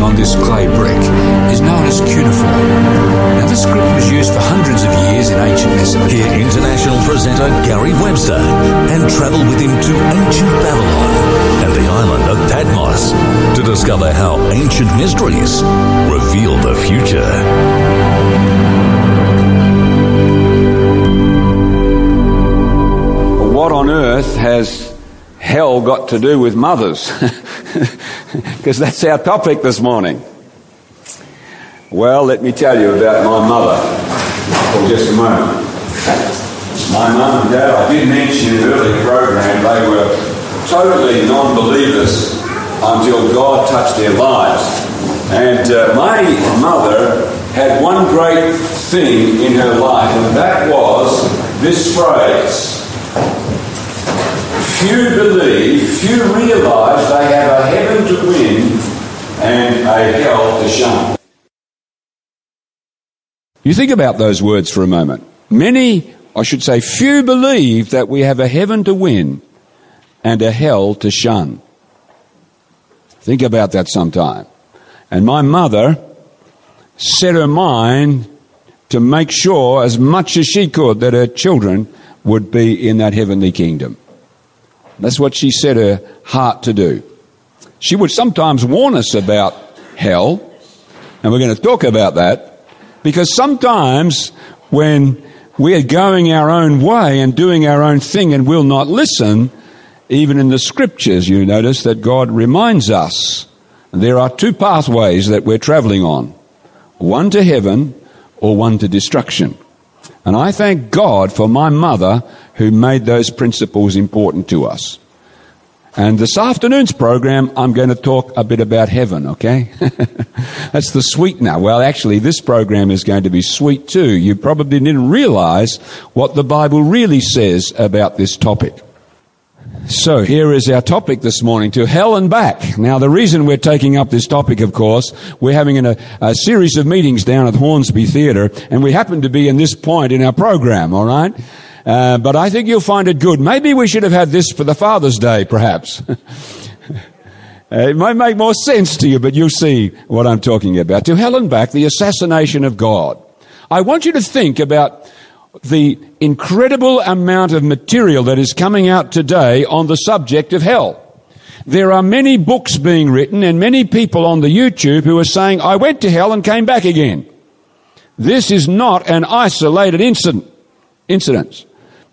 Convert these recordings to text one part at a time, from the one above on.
The strange writing on this clay brick is known as cuneiform. Now, this script was used for hundreds of years in ancient Mesopotamia. Hear international presenter Gary Webster and travel with him to ancient Babylon and the island of Patmos to discover how ancient mysteries reveal the future. What on earth has hell got to do with mothers? Because that's our topic this morning. Well, let me tell you about my mother for just a moment. My mum and dad, I did mention in an earlier program, they were totally non believers until God touched their lives. And uh, my mother had one great thing in her life, and that was this phrase Few believe, few realize they have a heaven to win and a hell to shun. You think about those words for a moment. Many, I should say, few believe that we have a heaven to win and a hell to shun. Think about that sometime. And my mother set her mind to make sure as much as she could that her children would be in that heavenly kingdom. That's what she set her heart to do. She would sometimes warn us about hell, and we're going to talk about that, because sometimes when we're going our own way and doing our own thing and will not listen, even in the scriptures, you notice that God reminds us there are two pathways that we're traveling on one to heaven or one to destruction. And I thank God for my mother who made those principles important to us. And this afternoon's program, I'm going to talk a bit about heaven, okay? That's the sweetener. Well, actually, this program is going to be sweet too. You probably didn't realize what the Bible really says about this topic. So here is our topic this morning, to hell and back. Now the reason we're taking up this topic, of course, we're having a, a series of meetings down at Hornsby Theatre, and we happen to be in this point in our program, alright? Uh, but I think you'll find it good. Maybe we should have had this for the Father's Day, perhaps. uh, it might make more sense to you, but you'll see what I'm talking about. To hell and back, the assassination of God. I want you to think about the incredible amount of material that is coming out today on the subject of hell. There are many books being written and many people on the YouTube who are saying, I went to hell and came back again. This is not an isolated incident. Incidents.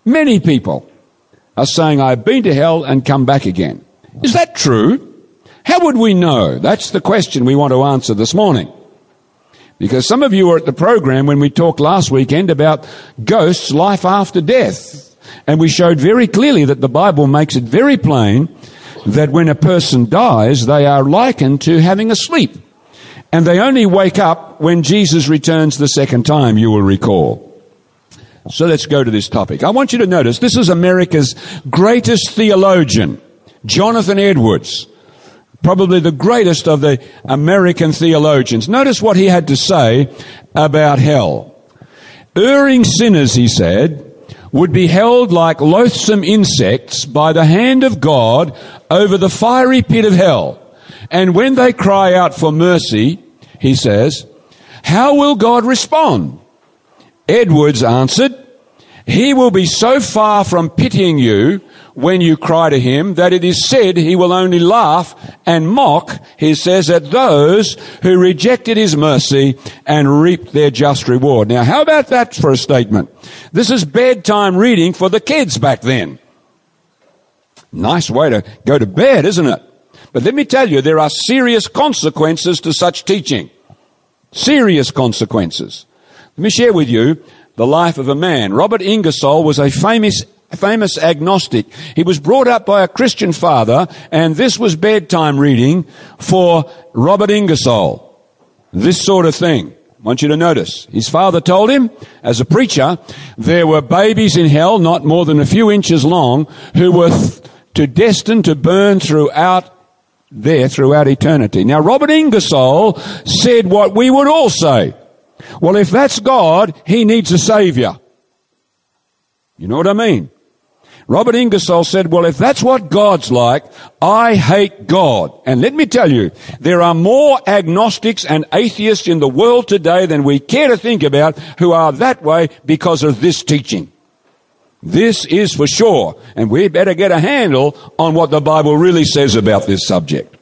Many people are saying, I've been to hell and come back again. Is that true? How would we know? That's the question we want to answer this morning. Because some of you were at the program when we talked last weekend about ghosts, life after death. And we showed very clearly that the Bible makes it very plain that when a person dies, they are likened to having a sleep. And they only wake up when Jesus returns the second time, you will recall. So let's go to this topic. I want you to notice this is America's greatest theologian, Jonathan Edwards. Probably the greatest of the American theologians. Notice what he had to say about hell. Erring sinners, he said, would be held like loathsome insects by the hand of God over the fiery pit of hell. And when they cry out for mercy, he says, how will God respond? Edwards answered, He will be so far from pitying you when you cry to him that it is said he will only laugh and mock, he says, at those who rejected his mercy and reaped their just reward. Now, how about that for a statement? This is bedtime reading for the kids back then. Nice way to go to bed, isn't it? But let me tell you, there are serious consequences to such teaching. Serious consequences. Let me share with you the life of a man. Robert Ingersoll was a famous famous agnostic. He was brought up by a Christian father, and this was bedtime reading for Robert Ingersoll. This sort of thing. I want you to notice. His father told him, as a preacher, there were babies in hell, not more than a few inches long, who were th- to destined to burn throughout there throughout eternity. Now, Robert Ingersoll said what we would all say. Well, if that's God, He needs a Savior. You know what I mean? Robert Ingersoll said, well, if that's what God's like, I hate God. And let me tell you, there are more agnostics and atheists in the world today than we care to think about who are that way because of this teaching. This is for sure. And we better get a handle on what the Bible really says about this subject.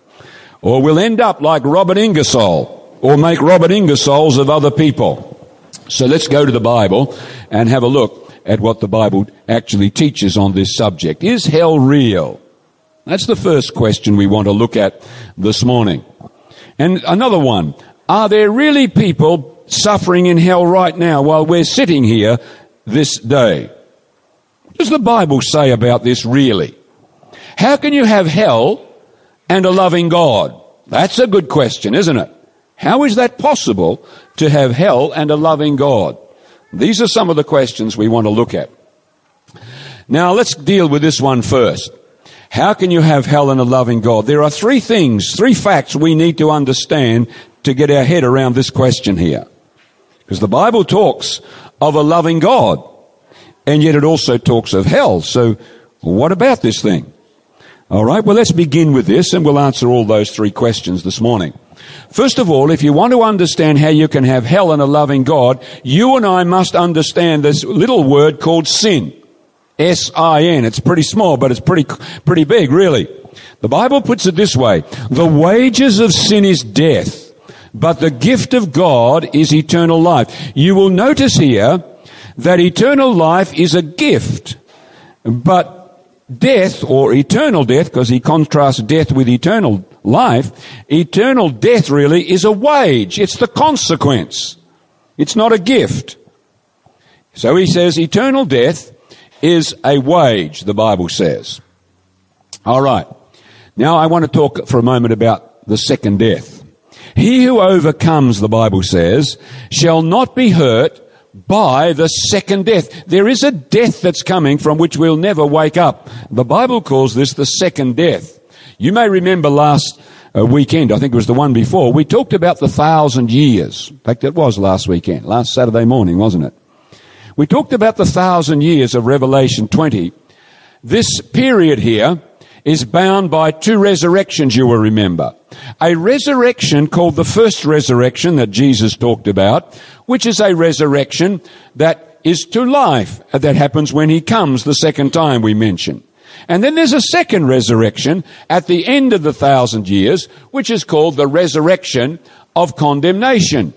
Or we'll end up like Robert Ingersoll or make Robert Ingersolls of other people. So let's go to the Bible and have a look at what the Bible actually teaches on this subject. Is hell real? That's the first question we want to look at this morning. And another one. Are there really people suffering in hell right now while we're sitting here this day? What does the Bible say about this really? How can you have hell and a loving God? That's a good question, isn't it? How is that possible to have hell and a loving God? These are some of the questions we want to look at. Now let's deal with this one first. How can you have hell and a loving God? There are three things, three facts we need to understand to get our head around this question here. Because the Bible talks of a loving God, and yet it also talks of hell. So what about this thing? All right, well, let's begin with this, and we'll answer all those three questions this morning. First of all, if you want to understand how you can have hell and a loving God, you and I must understand this little word called sin. S-I-N. It's pretty small, but it's pretty, pretty big, really. The Bible puts it this way. The wages of sin is death, but the gift of God is eternal life. You will notice here that eternal life is a gift, but death or eternal death, because he contrasts death with eternal life, eternal death really is a wage. It's the consequence. It's not a gift. So he says eternal death is a wage, the Bible says. All right. Now I want to talk for a moment about the second death. He who overcomes, the Bible says, shall not be hurt by the second death. There is a death that's coming from which we'll never wake up. The Bible calls this the second death. You may remember last uh, weekend, I think it was the one before, we talked about the thousand years. In fact, it was last weekend, last Saturday morning, wasn't it? We talked about the thousand years of Revelation 20. This period here is bound by two resurrections, you will remember. A resurrection called the first resurrection that Jesus talked about, which is a resurrection that is to life, that happens when he comes the second time we mention. And then there's a second resurrection at the end of the thousand years, which is called the resurrection of condemnation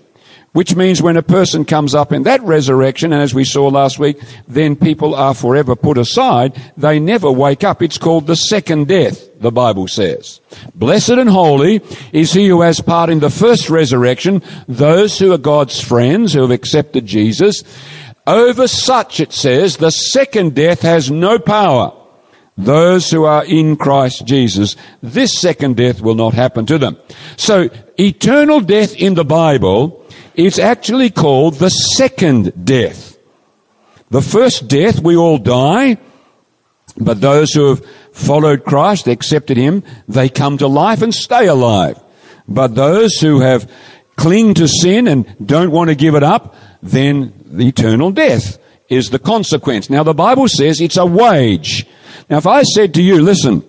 which means when a person comes up in that resurrection, and as we saw last week, then people are forever put aside. They never wake up. It's called the second death, the Bible says. Blessed and holy is he who has part in the first resurrection, those who are God's friends, who have accepted Jesus. Over such, it says, the second death has no power. Those who are in Christ Jesus, this second death will not happen to them. So, eternal death in the Bible it's actually called the second death. The first death, we all die, but those who have followed Christ, accepted Him, they come to life and stay alive. But those who have cling to sin and don't want to give it up, then the eternal death is the consequence. Now the Bible says it's a wage. Now if I said to you, listen,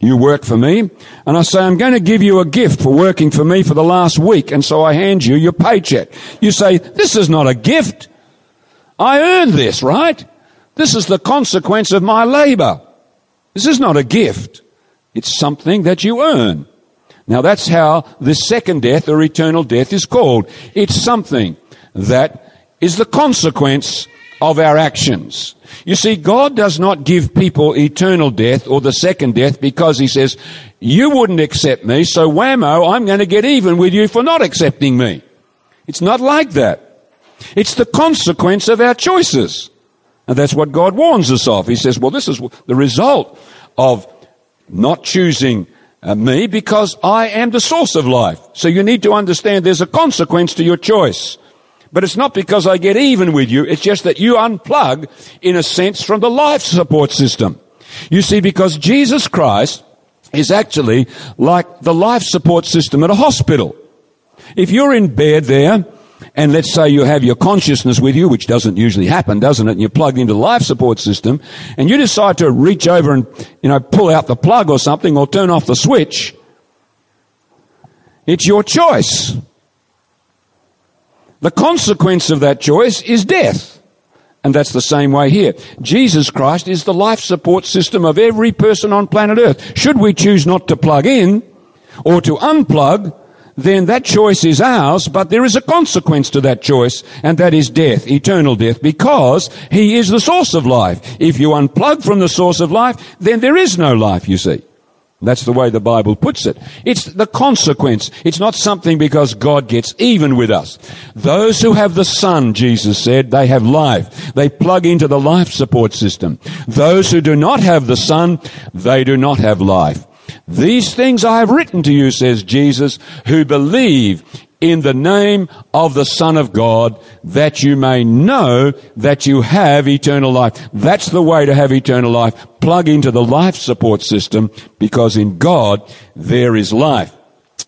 you work for me. And I say, I'm going to give you a gift for working for me for the last week. And so I hand you your paycheck. You say, this is not a gift. I earned this, right? This is the consequence of my labor. This is not a gift. It's something that you earn. Now that's how the second death or eternal death is called. It's something that is the consequence of our actions. You see, God does not give people eternal death or the second death because He says, you wouldn't accept me, so whammo, I'm going to get even with you for not accepting me. It's not like that. It's the consequence of our choices. And that's what God warns us of. He says, well, this is the result of not choosing uh, me because I am the source of life. So you need to understand there's a consequence to your choice. But it's not because I get even with you. It's just that you unplug, in a sense, from the life support system. You see, because Jesus Christ is actually like the life support system at a hospital. If you're in bed there and let's say you have your consciousness with you, which doesn't usually happen, doesn't it? And you're plugged into the life support system, and you decide to reach over and, you know, pull out the plug or something or turn off the switch. It's your choice. The consequence of that choice is death. And that's the same way here. Jesus Christ is the life support system of every person on planet Earth. Should we choose not to plug in or to unplug, then that choice is ours, but there is a consequence to that choice, and that is death, eternal death, because He is the source of life. If you unplug from the source of life, then there is no life, you see. That's the way the Bible puts it. It's the consequence. It's not something because God gets even with us. Those who have the Son, Jesus said, they have life. They plug into the life support system. Those who do not have the Son, they do not have life. These things I have written to you, says Jesus, who believe in the name of the Son of God, that you may know that you have eternal life. That's the way to have eternal life. Plug into the life support system because in God there is life.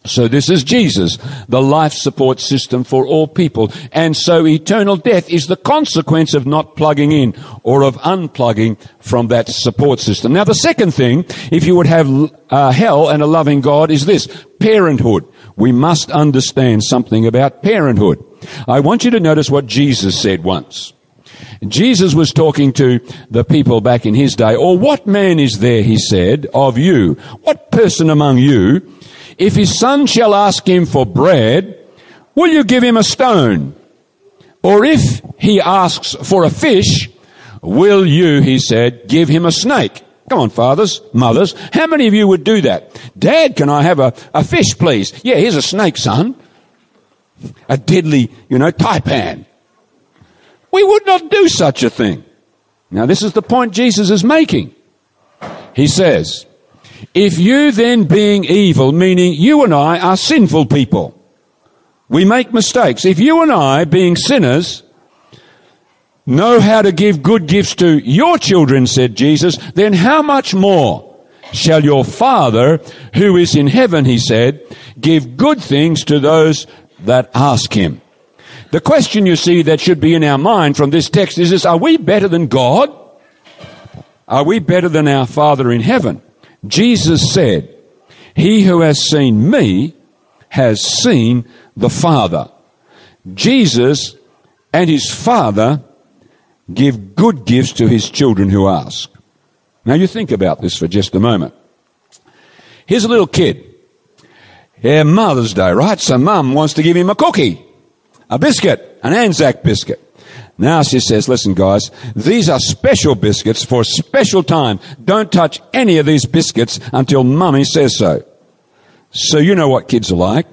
So this is Jesus, the life support system for all people. And so eternal death is the consequence of not plugging in or of unplugging from that support system. Now the second thing, if you would have uh, hell and a loving God, is this, parenthood. We must understand something about parenthood. I want you to notice what Jesus said once. Jesus was talking to the people back in his day, or what man is there, he said, of you? What person among you if his son shall ask him for bread, will you give him a stone? Or if he asks for a fish, will you, he said, give him a snake? Come on, fathers, mothers, how many of you would do that? Dad, can I have a, a fish, please? Yeah, here's a snake, son. A deadly, you know, taipan. We would not do such a thing. Now, this is the point Jesus is making. He says, if you then being evil, meaning you and I are sinful people, we make mistakes. If you and I, being sinners, know how to give good gifts to your children, said Jesus, then how much more shall your Father who is in heaven, he said, give good things to those that ask him? The question you see that should be in our mind from this text is this, are we better than God? Are we better than our Father in heaven? Jesus said, He who has seen me has seen the Father. Jesus and his Father give good gifts to his children who ask. Now you think about this for just a moment. Here's a little kid. Yeah, Mother's Day, right? So mum wants to give him a cookie, a biscuit, an Anzac biscuit. Now she says, listen guys, these are special biscuits for a special time. Don't touch any of these biscuits until mummy says so. So you know what kids are like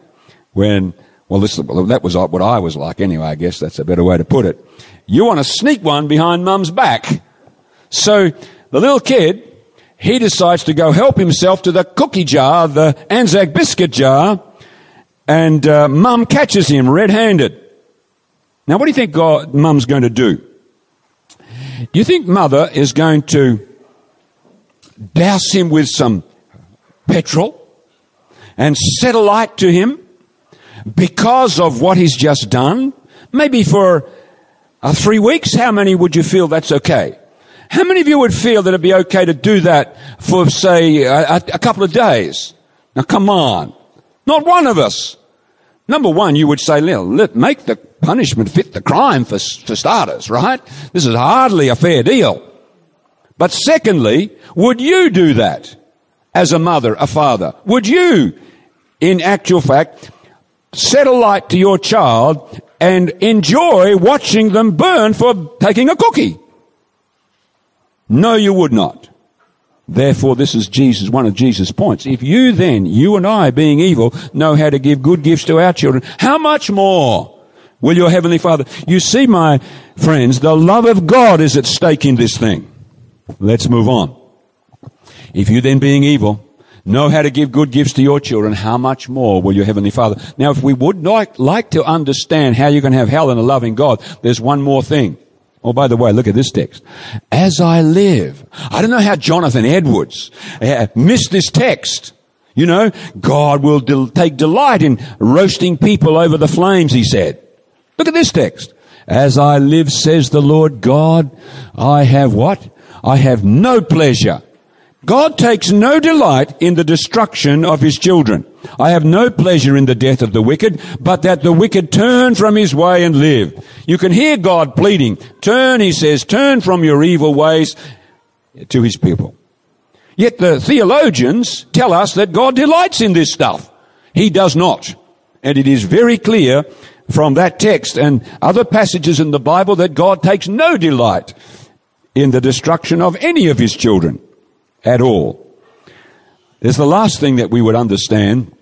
when, well, this, that was what I was like anyway, I guess that's a better way to put it. You want to sneak one behind mum's back. So the little kid, he decides to go help himself to the cookie jar, the Anzac biscuit jar, and uh, mum catches him red-handed. Now, what do you think God, mum's going to do? Do you think mother is going to douse him with some petrol and set a light to him because of what he's just done? Maybe for uh, three weeks? How many would you feel that's okay? How many of you would feel that it'd be okay to do that for, say, a, a couple of days? Now, come on. Not one of us. Number one, you would say, make the punishment fit the crime for, for starters, right? This is hardly a fair deal. But secondly, would you do that as a mother, a father? Would you, in actual fact, set a light to your child and enjoy watching them burn for taking a cookie? No, you would not. Therefore, this is Jesus, one of Jesus' points. If you then, you and I, being evil, know how to give good gifts to our children, how much more will your Heavenly Father? You see, my friends, the love of God is at stake in this thing. Let's move on. If you then, being evil, know how to give good gifts to your children, how much more will your Heavenly Father? Now, if we would like, like to understand how you can have hell and a loving God, there's one more thing. Oh, by the way, look at this text. As I live. I don't know how Jonathan Edwards uh, missed this text. You know, God will del- take delight in roasting people over the flames, he said. Look at this text. As I live, says the Lord God, I have what? I have no pleasure. God takes no delight in the destruction of his children. I have no pleasure in the death of the wicked, but that the wicked turn from his way and live. You can hear God pleading, turn, he says, turn from your evil ways to his people. Yet the theologians tell us that God delights in this stuff. He does not. And it is very clear from that text and other passages in the Bible that God takes no delight in the destruction of any of his children at all. There's the last thing that we would understand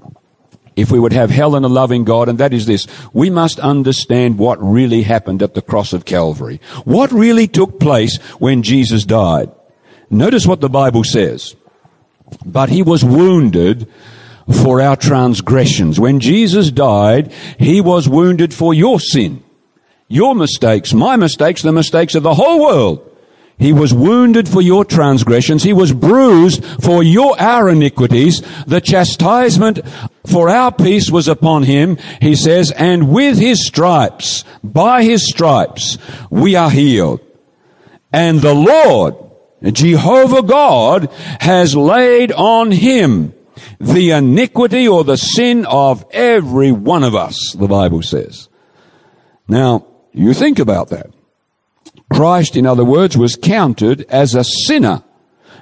if we would have hell and a loving God, and that is this. We must understand what really happened at the cross of Calvary. What really took place when Jesus died. Notice what the Bible says. But he was wounded for our transgressions. When Jesus died, he was wounded for your sin, your mistakes, my mistakes, the mistakes of the whole world. He was wounded for your transgressions. He was bruised for your, our iniquities. The chastisement for our peace was upon him, he says, and with his stripes, by his stripes, we are healed. And the Lord, Jehovah God, has laid on him the iniquity or the sin of every one of us, the Bible says. Now, you think about that. Christ, in other words, was counted as a sinner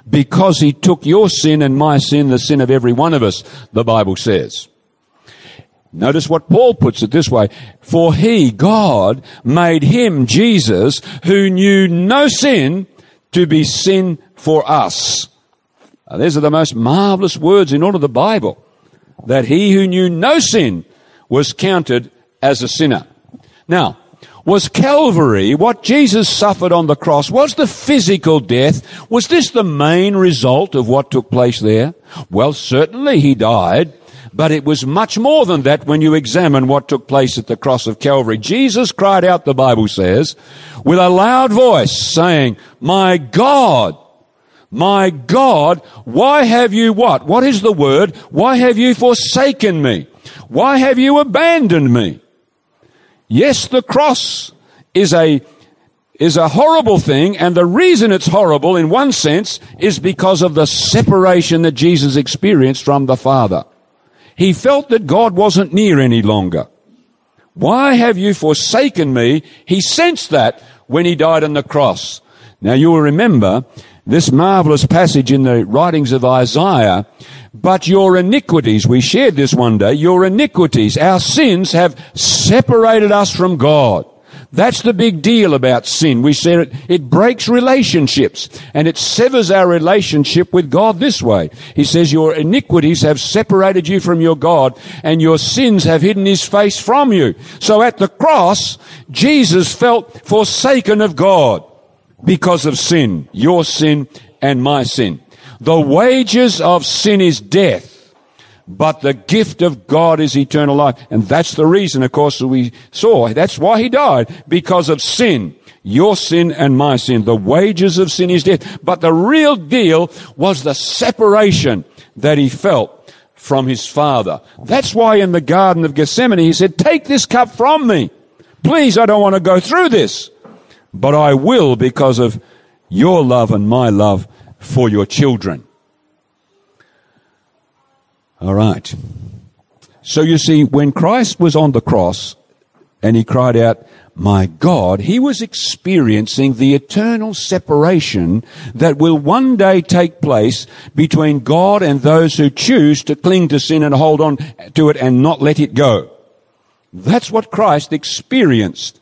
because he took your sin and my sin, the sin of every one of us, the Bible says. Notice what Paul puts it this way. For he, God, made him, Jesus, who knew no sin, to be sin for us uh, these are the most marvelous words in all of the Bible. That he who knew no sin was counted as a sinner. Now, was Calvary, what Jesus suffered on the cross, was the physical death, was this the main result of what took place there? Well, certainly he died, but it was much more than that when you examine what took place at the cross of Calvary. Jesus cried out, the Bible says, with a loud voice, saying, My God, my God, why have you what? What is the word? Why have you forsaken me? Why have you abandoned me? Yes, the cross is a is a horrible thing, and the reason it's horrible in one sense is because of the separation that Jesus experienced from the Father. He felt that God wasn't near any longer. Why have you forsaken me? He sensed that when he died on the cross. Now you will remember this marvelous passage in the writings of Isaiah. But your iniquities, we shared this one day, your iniquities, our sins have separated us from God. That's the big deal about sin. We said it, it breaks relationships and it severs our relationship with God this way. He says your iniquities have separated you from your God and your sins have hidden his face from you. So at the cross, Jesus felt forsaken of God because of sin, your sin and my sin. The wages of sin is death, but the gift of God is eternal life. And that's the reason, of course, we saw. That's why he died, because of sin. Your sin and my sin. The wages of sin is death. But the real deal was the separation that he felt from his father. That's why in the Garden of Gethsemane he said, take this cup from me. Please, I don't want to go through this but I will because of your love and my love for your children. All right. So you see, when Christ was on the cross and he cried out, my God, he was experiencing the eternal separation that will one day take place between God and those who choose to cling to sin and hold on to it and not let it go. That's what Christ experienced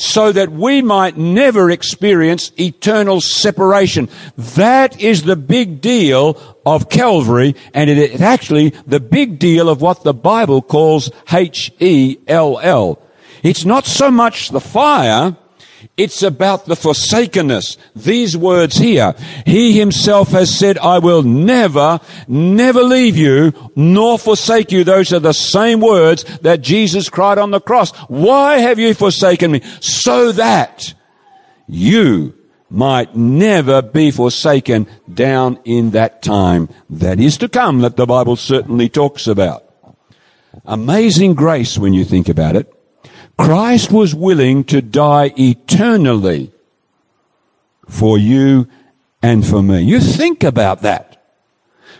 so that we might never experience eternal separation. That is the big deal of Calvary, and it is actually the big deal of what the Bible calls H-E-L-L. It's not so much the fire, it's about the forsakenness. These words here. He himself has said, I will never, never leave you, nor forsake you. Those are the same words that Jesus cried on the cross. Why have you forsaken me? So that you might never be forsaken down in that time that is to come that the Bible certainly talks about. Amazing grace when you think about it. Christ was willing to die eternally for you and for me. You think about that.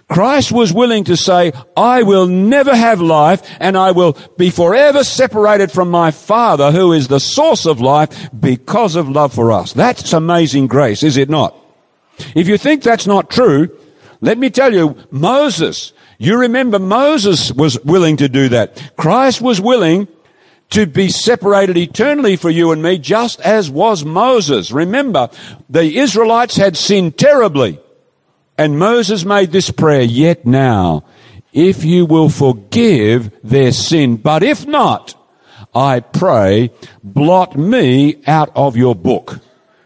Christ was willing to say, I will never have life and I will be forever separated from my Father who is the source of life because of love for us. That's amazing grace, is it not? If you think that's not true, let me tell you, Moses, you remember Moses was willing to do that. Christ was willing to be separated eternally for you and me just as was Moses. Remember, the Israelites had sinned terribly. And Moses made this prayer, yet now, if you will forgive their sin, but if not, I pray, blot me out of your book,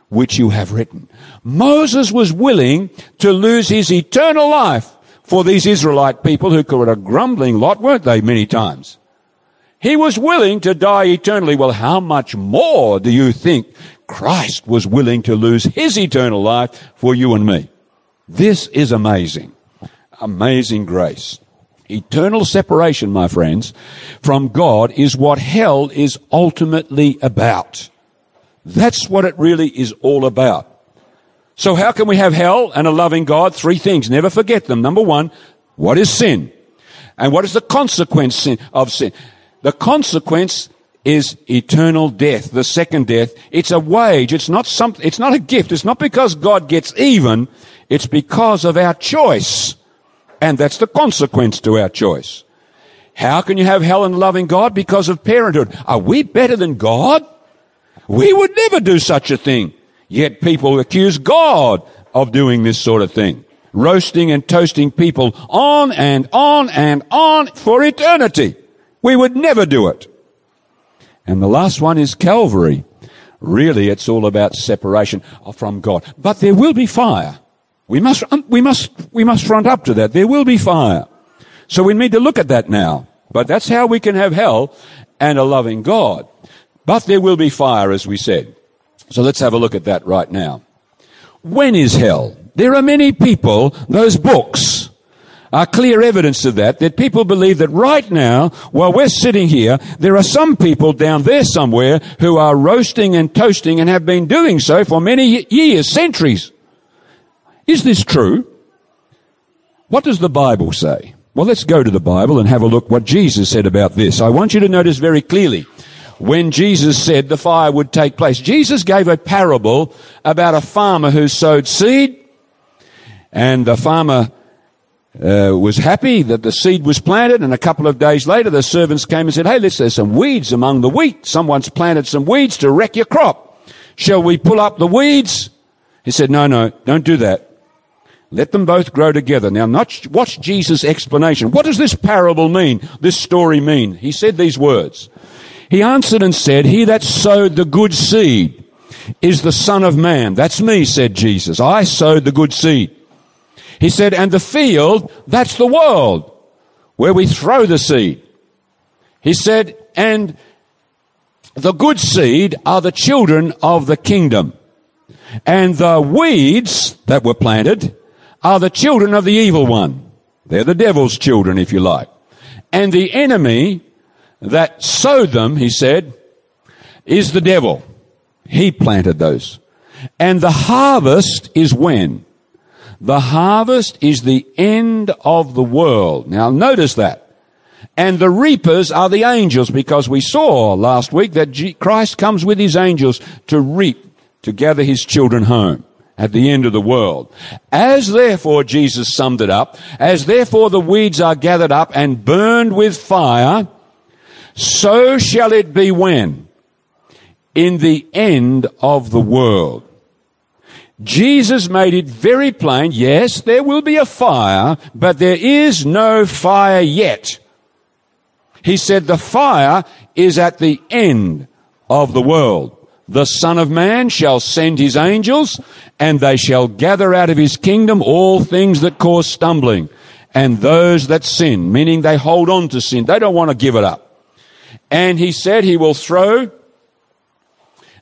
which you have written. Moses was willing to lose his eternal life for these Israelite people who were a grumbling lot, weren't they, many times? He was willing to die eternally. Well, how much more do you think Christ was willing to lose his eternal life for you and me? This is amazing. Amazing grace. Eternal separation, my friends, from God is what hell is ultimately about. That's what it really is all about. So how can we have hell and a loving God? Three things. Never forget them. Number one, what is sin? And what is the consequence of sin? The consequence is eternal death, the second death. It's a wage. It's not some, it's not a gift. It's not because God gets even. It's because of our choice. And that's the consequence to our choice. How can you have hell and loving God? Because of parenthood. Are we better than God? We would never do such a thing. Yet people accuse God of doing this sort of thing. Roasting and toasting people on and on and on for eternity. We would never do it. And the last one is Calvary. Really, it's all about separation from God. But there will be fire. We must, um, we must, we must front up to that. There will be fire. So we need to look at that now. But that's how we can have hell and a loving God. But there will be fire, as we said. So let's have a look at that right now. When is hell? There are many people, those books are clear evidence of that, that people believe that right now, while we're sitting here, there are some people down there somewhere who are roasting and toasting and have been doing so for many years, centuries. Is this true? What does the Bible say? Well, let's go to the Bible and have a look what Jesus said about this. I want you to notice very clearly when Jesus said the fire would take place. Jesus gave a parable about a farmer who sowed seed and the farmer uh, was happy that the seed was planted and a couple of days later the servants came and said, hey, let's, there's some weeds among the wheat. Someone's planted some weeds to wreck your crop. Shall we pull up the weeds? He said, no, no, don't do that. Let them both grow together. Now, watch Jesus' explanation. What does this parable mean? This story mean? He said these words. He answered and said, He that sowed the good seed is the Son of Man. That's me, said Jesus. I sowed the good seed. He said, and the field, that's the world where we throw the seed. He said, and the good seed are the children of the kingdom. And the weeds that were planted are the children of the evil one. They're the devil's children, if you like. And the enemy that sowed them, he said, is the devil. He planted those. And the harvest is when? The harvest is the end of the world. Now notice that. And the reapers are the angels because we saw last week that Christ comes with his angels to reap, to gather his children home at the end of the world. As therefore, Jesus summed it up, as therefore the weeds are gathered up and burned with fire, so shall it be when? In the end of the world. Jesus made it very plain, yes, there will be a fire, but there is no fire yet. He said the fire is at the end of the world. The Son of Man shall send his angels, and they shall gather out of his kingdom all things that cause stumbling, and those that sin, meaning they hold on to sin. They don't want to give it up. And he said he will throw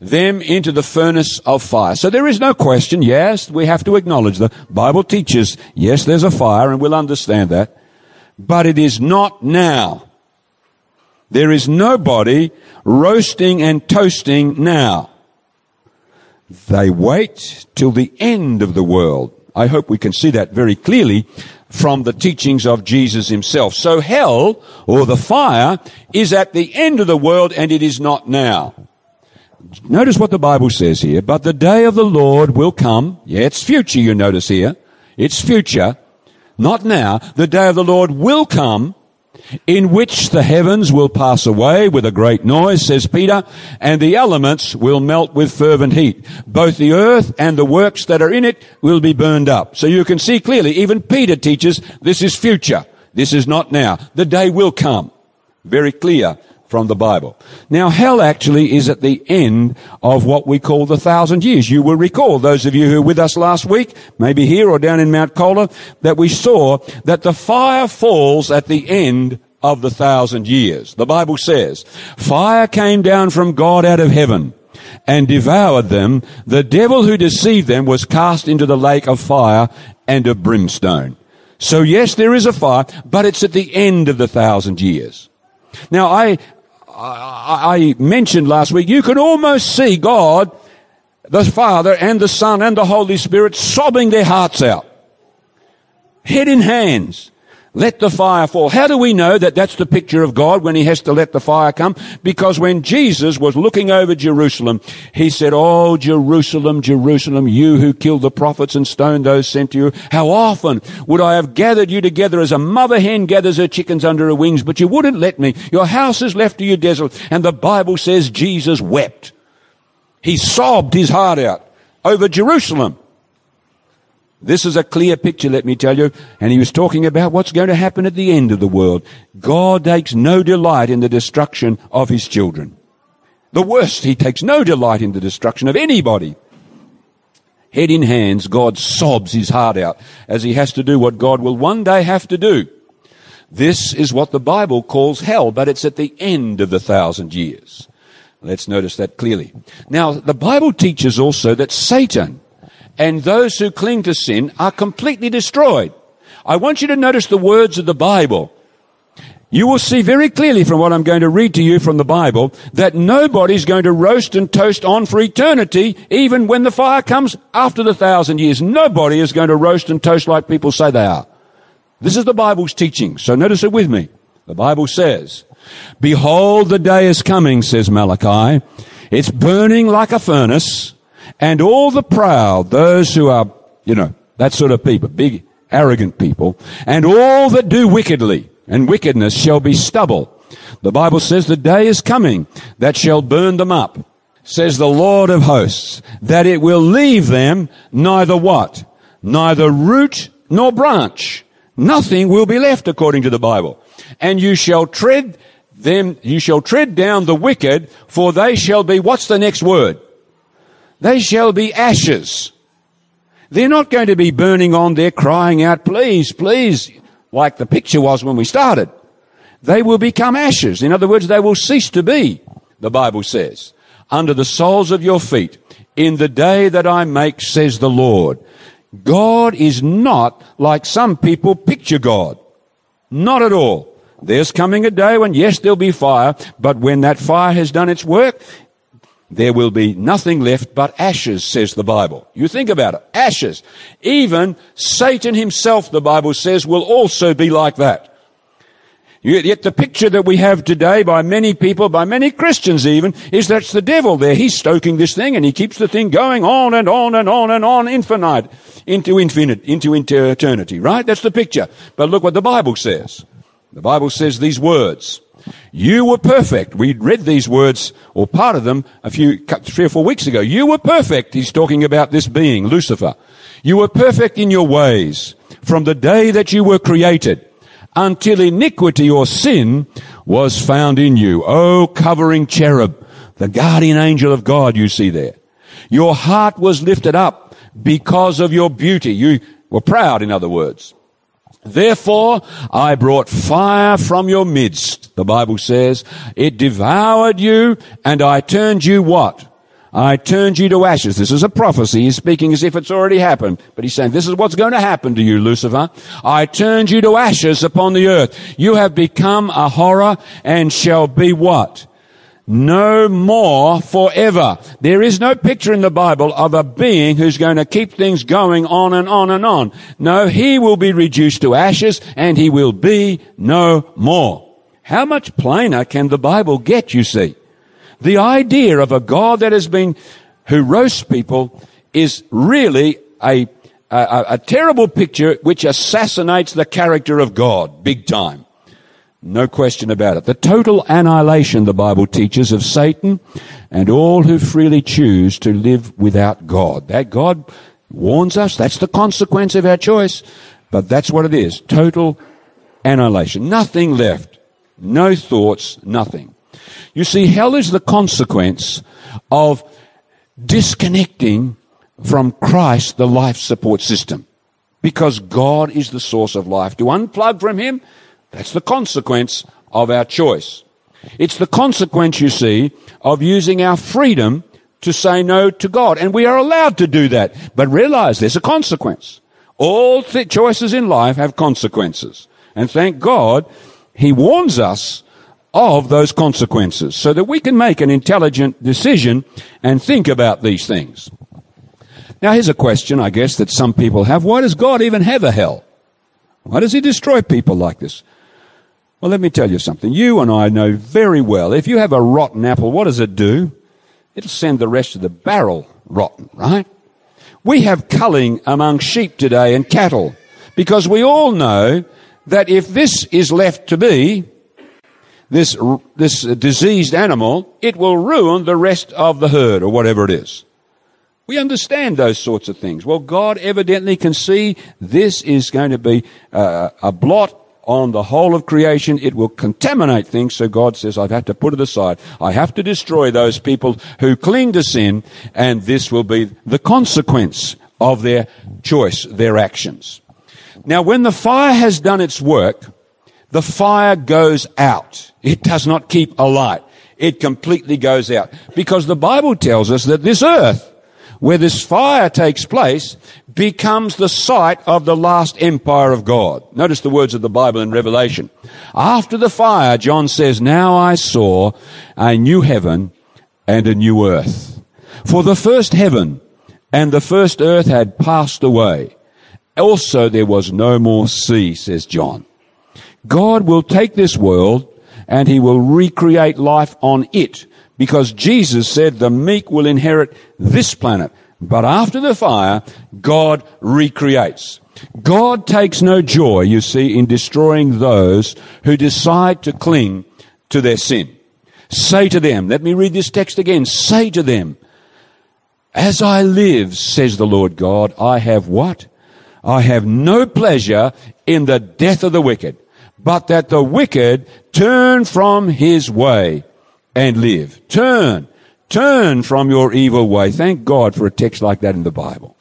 them into the furnace of fire. So there is no question. Yes, we have to acknowledge the Bible teaches, yes, there's a fire, and we'll understand that. But it is not now. There is nobody roasting and toasting now. They wait till the end of the world. I hope we can see that very clearly from the teachings of Jesus himself. So hell, or the fire, is at the end of the world and it is not now. Notice what the Bible says here. But the day of the Lord will come. Yeah, it's future you notice here. It's future. Not now. The day of the Lord will come in which the heavens will pass away with a great noise, says Peter, and the elements will melt with fervent heat. Both the earth and the works that are in it will be burned up. So you can see clearly, even Peter teaches this is future. This is not now. The day will come. Very clear from the Bible. Now, hell actually is at the end of what we call the thousand years. You will recall, those of you who were with us last week, maybe here or down in Mount Colah, that we saw that the fire falls at the end of the thousand years. The Bible says, fire came down from God out of heaven and devoured them. The devil who deceived them was cast into the lake of fire and of brimstone. So yes, there is a fire, but it's at the end of the thousand years. Now I, I, mentioned last week, you can almost see God, the Father and the Son and the Holy Spirit sobbing their hearts out. Head in hands. Let the fire fall. How do we know that that's the picture of God when he has to let the fire come? Because when Jesus was looking over Jerusalem, he said, Oh, Jerusalem, Jerusalem, you who killed the prophets and stoned those sent to you, how often would I have gathered you together as a mother hen gathers her chickens under her wings, but you wouldn't let me. Your house is left to you desolate. And the Bible says Jesus wept. He sobbed his heart out over Jerusalem. This is a clear picture, let me tell you. And he was talking about what's going to happen at the end of the world. God takes no delight in the destruction of his children. The worst, he takes no delight in the destruction of anybody. Head in hands, God sobs his heart out as he has to do what God will one day have to do. This is what the Bible calls hell, but it's at the end of the thousand years. Let's notice that clearly. Now, the Bible teaches also that Satan and those who cling to sin are completely destroyed. I want you to notice the words of the Bible. You will see very clearly from what I'm going to read to you from the Bible that nobody's going to roast and toast on for eternity, even when the fire comes after the thousand years. Nobody is going to roast and toast like people say they are. This is the Bible's teaching, so notice it with me. The Bible says, Behold, the day is coming, says Malachi. It's burning like a furnace and all the proud, those who are, you know, that sort of people, big, arrogant people, and all that do wickedly, and wickedness shall be stubble. The Bible says the day is coming that shall burn them up, says the Lord of hosts, that it will leave them neither what? Neither root nor branch. Nothing will be left according to the Bible. And you shall tread them, you shall tread down the wicked, for they shall be, what's the next word? They shall be ashes. They're not going to be burning on there crying out, please, please, like the picture was when we started. They will become ashes. In other words, they will cease to be, the Bible says, under the soles of your feet in the day that I make, says the Lord. God is not like some people picture God. Not at all. There's coming a day when, yes, there'll be fire, but when that fire has done its work, there will be nothing left but ashes, says the Bible. You think about it. Ashes. Even Satan himself, the Bible says, will also be like that. Yet the picture that we have today by many people, by many Christians even, is that's the devil there. He's stoking this thing and he keeps the thing going on and on and on and on infinite, into infinite, into, eternity, right? That's the picture. But look what the Bible says. The Bible says these words. You were perfect. We read these words, or part of them, a few, three or four weeks ago. You were perfect. He's talking about this being, Lucifer. You were perfect in your ways from the day that you were created until iniquity or sin was found in you. Oh, covering cherub, the guardian angel of God you see there. Your heart was lifted up because of your beauty. You were proud, in other words. Therefore, I brought fire from your midst, the Bible says. It devoured you, and I turned you what? I turned you to ashes. This is a prophecy. He's speaking as if it's already happened. But he's saying, this is what's going to happen to you, Lucifer. I turned you to ashes upon the earth. You have become a horror and shall be what? No more forever. There is no picture in the Bible of a being who's going to keep things going on and on and on. No, he will be reduced to ashes and he will be no more. How much plainer can the Bible get, you see? The idea of a God that has been, who roasts people is really a, a, a terrible picture which assassinates the character of God big time. No question about it. The total annihilation, the Bible teaches, of Satan and all who freely choose to live without God. That God warns us. That's the consequence of our choice. But that's what it is. Total annihilation. Nothing left. No thoughts, nothing. You see, hell is the consequence of disconnecting from Christ, the life support system. Because God is the source of life. To unplug from Him, that's the consequence of our choice. It's the consequence, you see, of using our freedom to say no to God. And we are allowed to do that. But realize there's a consequence. All th- choices in life have consequences. And thank God, He warns us of those consequences so that we can make an intelligent decision and think about these things. Now here's a question, I guess, that some people have. Why does God even have a hell? Why does he destroy people like this? Well, let me tell you something. You and I know very well, if you have a rotten apple, what does it do? It'll send the rest of the barrel rotten, right? We have culling among sheep today and cattle because we all know that if this is left to be, this, this diseased animal, it will ruin the rest of the herd or whatever it is. We understand those sorts of things. Well, God evidently can see this is going to be uh, a blot on the whole of creation. It will contaminate things. So God says, I've had to put it aside. I have to destroy those people who cling to sin, and this will be the consequence of their choice, their actions. Now, when the fire has done its work, the fire goes out. It does not keep alight. It completely goes out. Because the Bible tells us that this earth, where this fire takes place, becomes the site of the last empire of God. Notice the words of the Bible in Revelation. After the fire, John says, Now I saw a new heaven and a new earth. For the first heaven and the first earth had passed away. Also there was no more sea, says John. God will take this world and he will recreate life on it because Jesus said the meek will inherit this planet. But after the fire, God recreates. God takes no joy, you see, in destroying those who decide to cling to their sin. Say to them, let me read this text again. Say to them, as I live, says the Lord God, I have what? I have no pleasure in the death of the wicked but that the wicked turn from his way and live. Turn. Turn from your evil way. Thank God for a text like that in the Bible.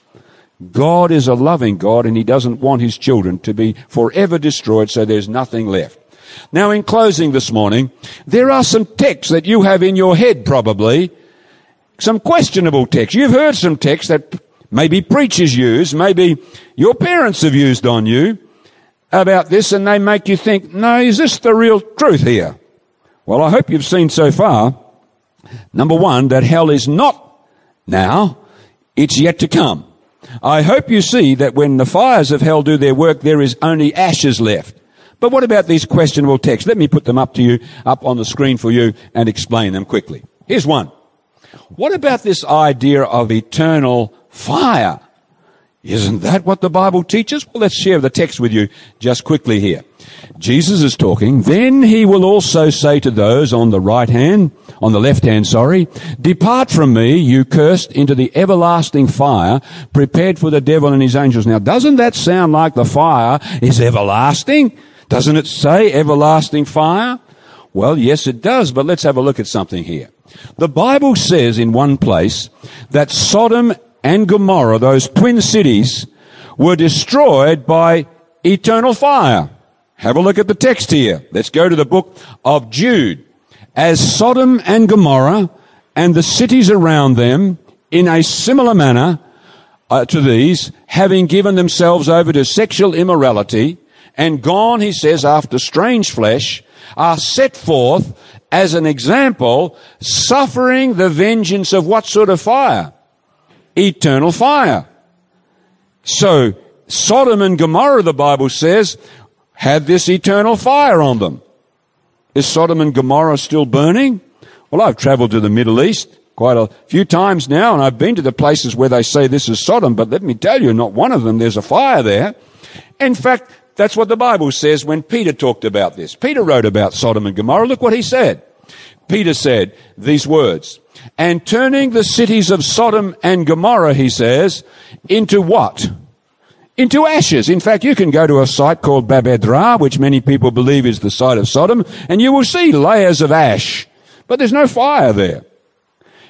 God is a loving God and he doesn't want his children to be forever destroyed so there's nothing left. Now in closing this morning, there are some texts that you have in your head probably, some questionable texts. You've heard some texts that maybe preachers use, maybe your parents have used on you, about this and they make you think, no, is this the real truth here? Well, I hope you've seen so far, number one, that hell is not now, it's yet to come. I hope you see that when the fires of hell do their work, there is only ashes left. But what about these questionable texts? Let me put them up to you, up on the screen for you and explain them quickly. Here's one. What about this idea of eternal fire? Isn't that what the Bible teaches? Well, let's share the text with you just quickly here. Jesus is talking. Then he will also say to those on the right hand, on the left hand, sorry, depart from me, you cursed, into the everlasting fire prepared for the devil and his angels. Now, doesn't that sound like the fire is everlasting? Doesn't it say everlasting fire? Well, yes, it does, but let's have a look at something here. The Bible says in one place that Sodom and Gomorrah, those twin cities, were destroyed by eternal fire. Have a look at the text here. Let's go to the book of Jude. As Sodom and Gomorrah and the cities around them in a similar manner uh, to these, having given themselves over to sexual immorality, and gone, he says, after strange flesh, are set forth as an example, suffering the vengeance of what sort of fire? Eternal fire. So, Sodom and Gomorrah, the Bible says, had this eternal fire on them. Is Sodom and Gomorrah still burning? Well, I've traveled to the Middle East quite a few times now, and I've been to the places where they say this is Sodom, but let me tell you, not one of them, there's a fire there. In fact, that's what the Bible says when Peter talked about this. Peter wrote about Sodom and Gomorrah. Look what he said. Peter said these words, and turning the cities of Sodom and Gomorrah, he says, into what? Into ashes. In fact, you can go to a site called Bab edh-Dhra, which many people believe is the site of Sodom, and you will see layers of ash. But there's no fire there.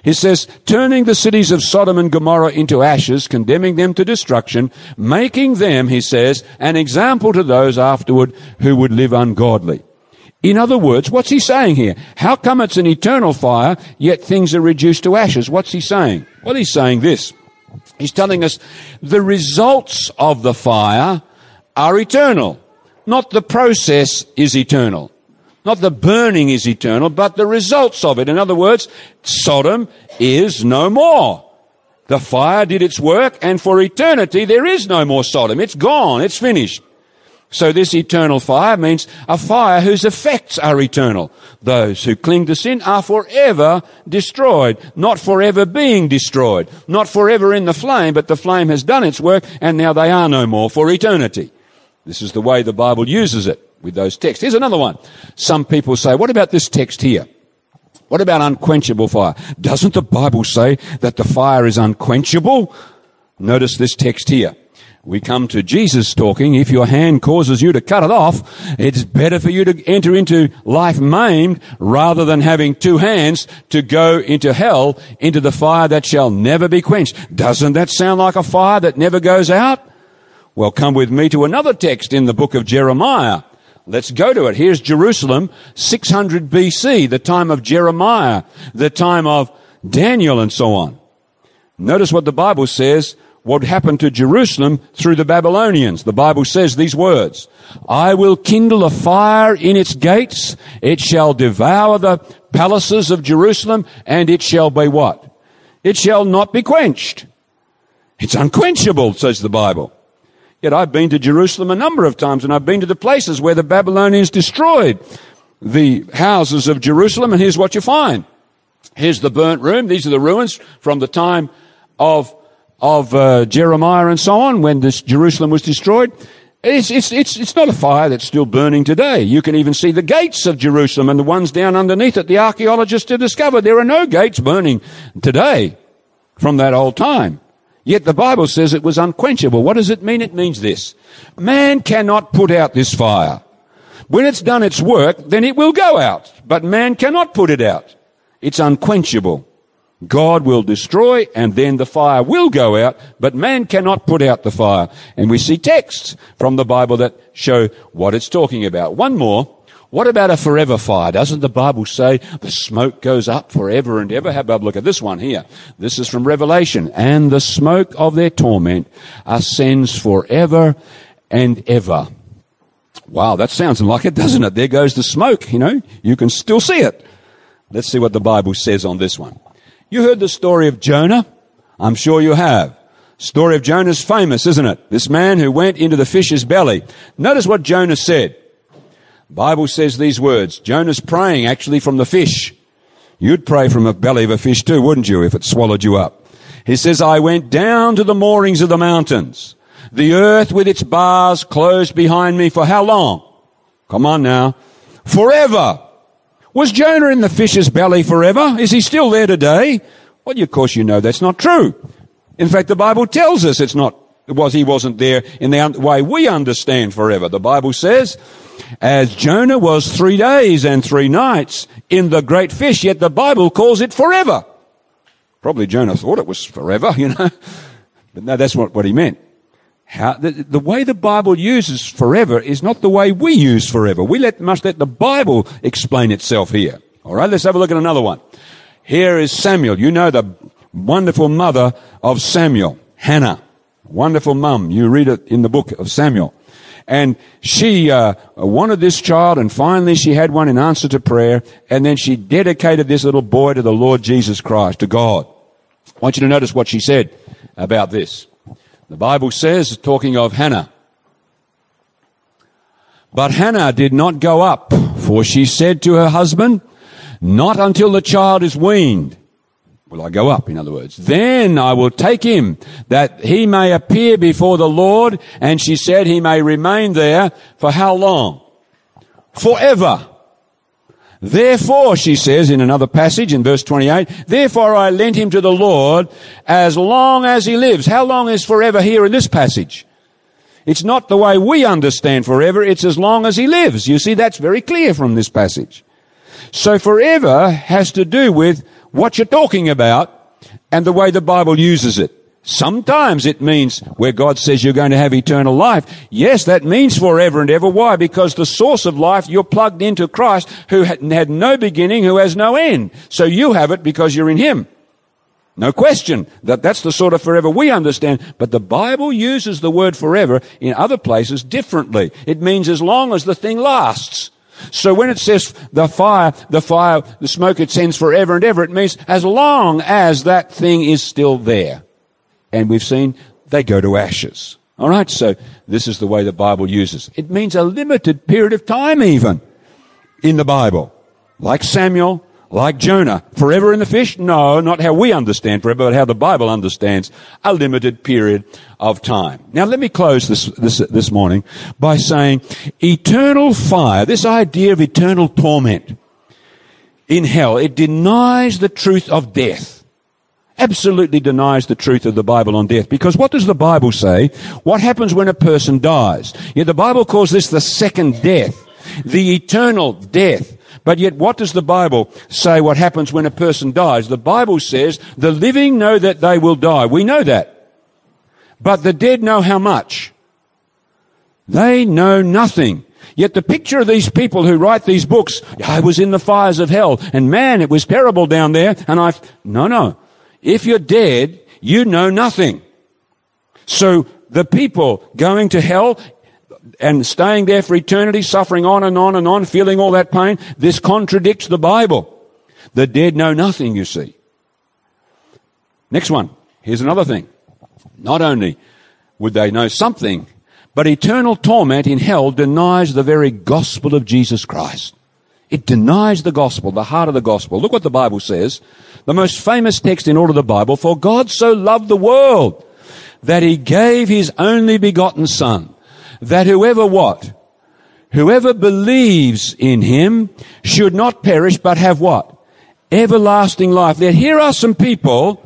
He says, turning the cities of Sodom and Gomorrah into ashes, condemning them to destruction, making them, he says, an example to those afterward who would live ungodly. In other words, what's he saying here? How come it's an eternal fire, yet things are reduced to ashes? What's he saying? Well, he's saying this. He's telling us the results of the fire are eternal. Not the process is eternal. Not the burning is eternal, but the results of it. In other words, Sodom is no more. The fire did its work, and for eternity there is no more Sodom. It's gone. It's finished. So this eternal fire means a fire whose effects are eternal. Those who cling to sin are forever destroyed, not forever being destroyed, not forever in the flame, but the flame has done its work and now they are no more for eternity. This is the way the Bible uses it with those texts. Here's another one. Some people say, what about this text here? What about unquenchable fire? Doesn't the Bible say that the fire is unquenchable? Notice this text here. We come to Jesus talking, if your hand causes you to cut it off, it's better for you to enter into life maimed rather than having two hands to go into hell, into the fire that shall never be quenched. Doesn't that sound like a fire that never goes out? Well, come with me to another text in the book of Jeremiah. Let's go to it. Here's Jerusalem, 600 BC, the time of Jeremiah, the time of Daniel and so on. Notice what the Bible says what happened to Jerusalem through the Babylonians. The Bible says these words, I will kindle a fire in its gates. It shall devour the palaces of Jerusalem and it shall be what? It shall not be quenched. It's unquenchable, says the Bible. Yet I've been to Jerusalem a number of times and I've been to the places where the Babylonians destroyed the houses of Jerusalem and here's what you find. Here's the burnt room. These are the ruins from the time of, of uh, Jeremiah and so on when this Jerusalem was destroyed. It's, it's, it's, it's not a fire that's still burning today. You can even see the gates of Jerusalem and the ones down underneath it. The archaeologists have discovered there are no gates burning today from that old time. Yet the Bible says it was unquenchable. What does it mean? It means this. Man cannot put out this fire. When it's done its work, then it will go out. But man cannot put it out. It's unquenchable. God will destroy and then the fire will go out, but man cannot put out the fire. And we see texts from the Bible that show what it's talking about. One more. What about a forever fire? Doesn't the Bible say the smoke goes up forever and ever? Have a look at this one here? This is from Revelation. And the smoke of their torment ascends forever and ever. Wow, that sounds like it, doesn't it? There goes the smoke, you know. You can still see it. Let's see what the Bible says on this one. You heard the story of Jonah? I'm sure you have. Story of Jonah is famous, isn't it? This man who went into the fish's belly. Notice what Jonah said. Bible says these words. Jonah's praying actually from the fish. You'd pray from the belly of a fish too, wouldn't you, if it swallowed you up? He says, I went down to the moorings of the mountains. The earth with its bars closed behind me for how long? Come on now. Forever. Was Jonah in the fish's belly forever? Is he still there today? Well, of course you know that's not true. In fact, the Bible tells us it's not, it was he wasn't there in the way we understand forever. The Bible says, as Jonah was three days and three nights in the great fish, yet the Bible calls it forever. Probably Jonah thought it was forever, you know. But no, that's not what he meant. How, the, the, way the Bible uses forever is not the way we use forever. We let, must let the Bible explain itself here. Alright, let's have a look at another one. Here is Samuel. You know the wonderful mother of Samuel, Hannah. Wonderful mum. You read it in the book of Samuel. And she uh, wanted this child, and finally she had one in answer to prayer, and then she dedicated this little boy to the Lord Jesus Christ, to God. I want you to notice what she said about this. The Bible says, talking of Hannah, but Hannah did not go up, for she said to her husband, not until the child is weaned will I go up, in other words. Then I will take him that he may appear before the Lord. And she said he may remain there for how long? Forever. Therefore, she says in another passage in verse 28, therefore I lent him to the Lord as long as he lives. How long is forever here in this passage? It's not the way we understand forever, it's as long as he lives. You see, that's very clear from this passage. So forever has to do with what you're talking about and the way the Bible uses it. Sometimes it means where God says you're going to have eternal life. Yes, that means forever and ever. Why? Because the source of life, you're plugged into Christ who had no beginning, who has no end. So you have it because you're in Him. No question that that's the sort of forever we understand. But the Bible uses the word forever in other places differently. It means as long as the thing lasts. So when it says the fire, the fire, the smoke it sends forever and ever, it means as long as that thing is still there. And we've seen they go to ashes. Alright, so this is the way the Bible uses. It means a limited period of time even in the Bible. Like Samuel, like Jonah. Forever in the fish? No, not how we understand forever, but how the Bible understands a limited period of time. Now let me close this, this, this morning by saying eternal fire, this idea of eternal torment in hell, it denies the truth of death absolutely denies the truth of the Bible on death. Because what does the Bible say? What happens when a person dies? Yeah, the Bible calls this the second death, the eternal death. But yet, what does the Bible say what happens when a person dies? The Bible says the living know that they will die. We know that. But the dead know how much? They know nothing. Yet the picture of these people who write these books, I was in the fires of hell, and man, it was terrible down there, and I've no, no. If you're dead, you know nothing. So the people going to hell, and staying there for eternity, suffering on and on and on, feeling all that pain, this contradicts the Bible. The dead know nothing, you see. Next one. Here's another thing. Not only would they know something, but eternal torment in hell denies the very gospel of Jesus Christ. It denies the gospel, the heart of the gospel. Look what the Bible says. The most famous text in all of the Bible. For God so loved the world that he gave his only begotten son that whoever what? Whoever believes in him should not perish but have what? Everlasting life. Now here are some people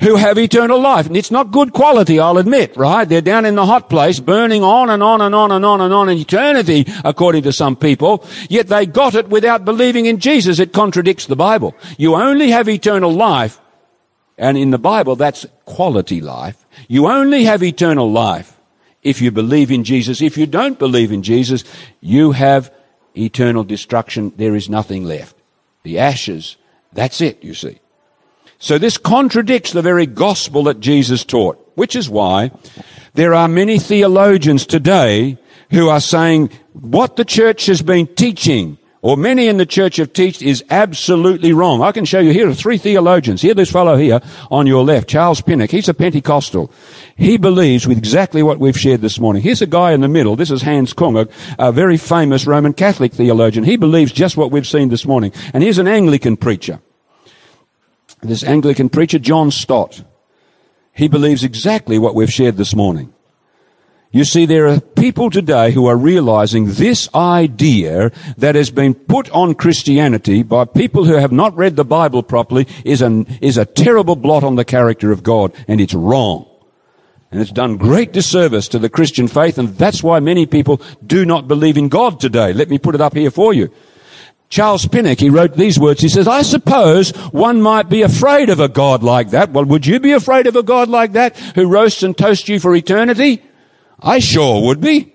who have eternal life. And it's not good quality, I'll admit, right? They're down in the hot place, burning on and on and on and on and on in eternity, according to some people. Yet they got it without believing in Jesus. It contradicts the Bible. You only have eternal life, and in the Bible, that's quality life. You only have eternal life if you believe in Jesus. If you don't believe in Jesus, you have eternal destruction. There is nothing left. The ashes, that's it, you see. So this contradicts the very gospel that Jesus taught, which is why there are many theologians today who are saying what the church has been teaching or many in the church have taught is absolutely wrong. I can show you here are three theologians. Here, this fellow here on your left, Charles Pinnock. He's a Pentecostal. He believes with exactly what we've shared this morning. Here's a guy in the middle. This is Hans Kung, a, a very famous Roman Catholic theologian. He believes just what we've seen this morning. And here's an Anglican preacher. This Anglican preacher, John Stott. He believes exactly what we've shared this morning. You see, there are people today who are realizing this idea that has been put on Christianity by people who have not read the Bible properly is, an, is a terrible blot on the character of God, and it's wrong. And it's done great disservice to the Christian faith, and that's why many people do not believe in God today. Let me put it up here for you. Charles Pinnock, he wrote these words. He says, I suppose one might be afraid of a God like that. Well, would you be afraid of a God like that who roasts and toasts you for eternity? I sure would be.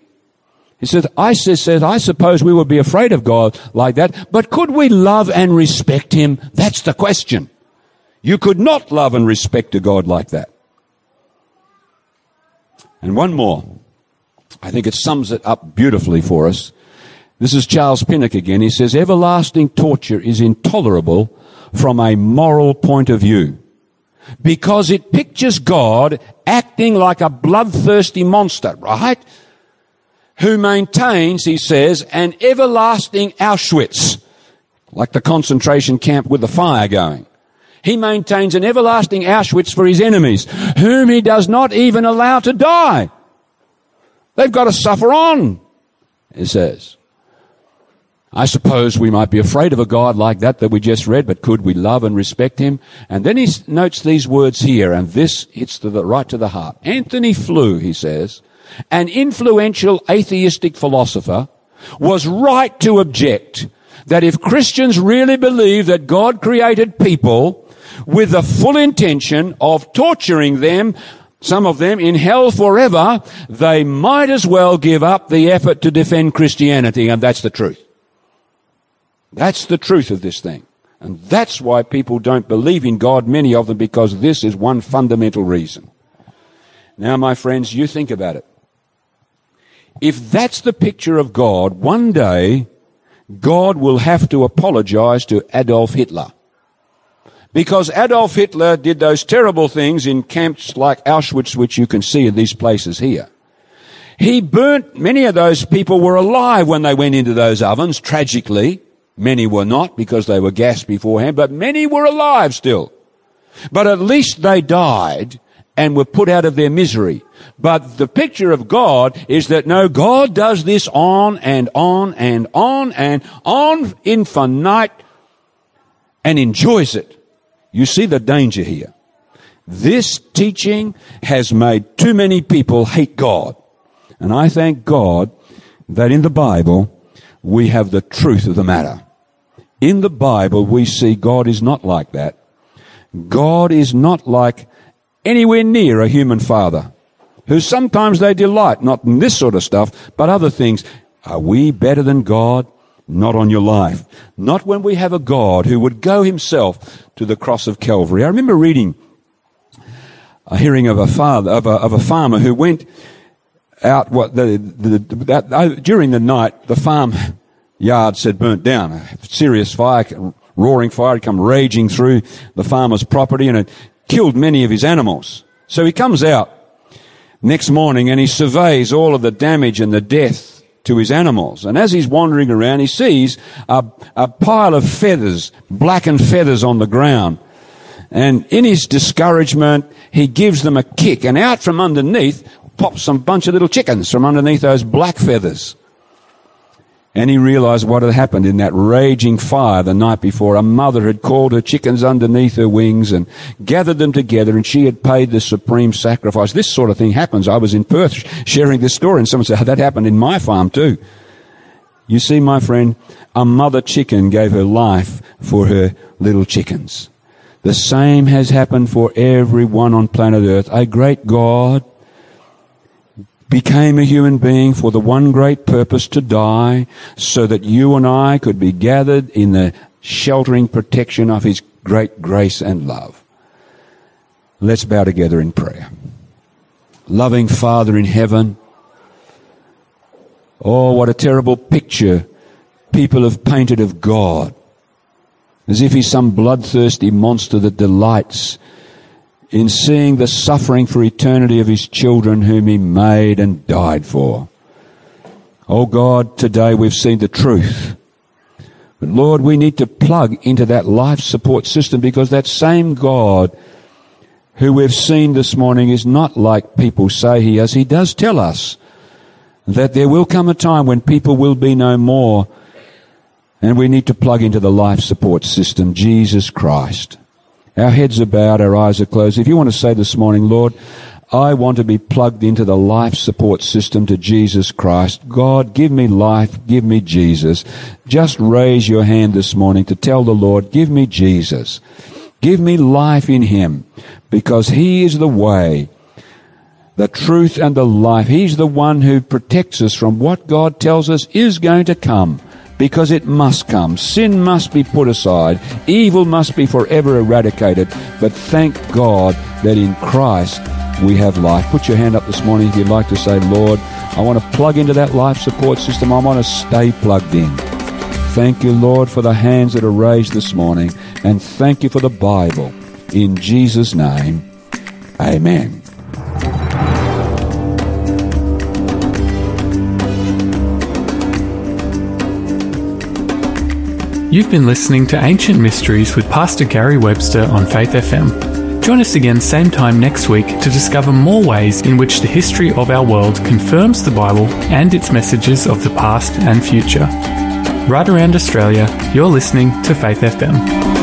He said, I says, I suppose we would be afraid of God like that, but could we love and respect Him? That's the question. You could not love and respect a God like that. And one more. I think it sums it up beautifully for us. This is Charles Pinnock again. He says, everlasting torture is intolerable from a moral point of view because it pictures God acting like a bloodthirsty monster, right? Who maintains, he says, an everlasting Auschwitz, like the concentration camp with the fire going. He maintains an everlasting Auschwitz for his enemies, whom he does not even allow to die. They've got to suffer on, he says. I suppose we might be afraid of a God like that that we just read, but could we love and respect him? And then he notes these words here, and this hits the, right to the heart. Antony Flew, he says, an influential atheistic philosopher, was right to object that if Christians really believe that God created people with the full intention of torturing them, some of them in hell forever, they might as well give up the effort to defend Christianity, and that's the truth. That's the truth of this thing. And that's why people don't believe in God, many of them, because this is one fundamental reason. Now, my friends, you think about it. If that's the picture of God, one day, God will have to apologize to Adolf Hitler. Because Adolf Hitler did those terrible things in camps like Auschwitz, which you can see in these places here. He burnt, many of those people were alive when they went into those ovens, tragically. Many were not because they were gassed beforehand, but many were alive still. But at least they died and were put out of their misery. But the picture of God is that no, God does this on and on and on and on infinite and enjoys it. You see the danger here. This teaching has made too many people hate God. And I thank God that in the Bible we have the truth of the matter. In the Bible, we see God is not like that. God is not like anywhere near a human father who sometimes they delight, not in this sort of stuff, but other things. Are we better than God? Not on your life. Not when we have a God who would go himself to the cross of Calvary. I remember reading a hearing of a father, of a, of a farmer who went out what the, the, that, uh, during the night, the farm yard said burnt down. A serious fire, roaring fire had come raging through the farmer's property and it killed many of his animals. So he comes out next morning and he surveys all of the damage and the death to his animals. And as he's wandering around, he sees a, a pile of feathers, blackened feathers on the ground. And in his discouragement, he gives them a kick and out from underneath pops some bunch of little chickens from underneath those black feathers. And he realized what had happened in that raging fire the night before. A mother had called her chickens underneath her wings and gathered them together and she had paid the supreme sacrifice. This sort of thing happens. I was in Perth sharing this story and someone said, oh, that happened in my farm too. You see, my friend, a mother chicken gave her life for her little chickens. The same has happened for everyone on planet Earth. A great God became a human being for the one great purpose to die so that you and I could be gathered in the sheltering protection of his great grace and love. Let's bow together in prayer. Loving Father in heaven, oh, what a terrible picture people have painted of God. As if he's some bloodthirsty monster that delights in seeing the suffering for eternity of his children whom he made and died for. Oh God, today we've seen the truth. But Lord, we need to plug into that life support system because that same God who we've seen this morning is not like people say he is. He does tell us that there will come a time when people will be no more and we need to plug into the life support system, Jesus Christ. Our heads are bowed, our eyes are closed. If you want to say this morning, Lord, I want to be plugged into the life support system to Jesus Christ. God, give me life, give me Jesus. Just raise your hand this morning to tell the Lord, give me Jesus. Give me life in Him because He is the way, the truth and the life. He's the one who protects us from what God tells us is going to come because it must come. Sin must be put aside. Evil must be forever eradicated. But thank God that in Christ we have life. Put your hand up this morning if you'd like to say, Lord, I want to plug into that life support system. I want to stay plugged in. Thank you, Lord, for the hands that are raised this morning. And thank you for the Bible. In Jesus' name, amen. You've been listening to Ancient Mysteries with Pastor Gary Webster on Faith FM. Join us again same time next week to discover more ways in which the history of our world confirms the Bible and its messages of the past and future. Right around Australia, you're listening to Faith FM.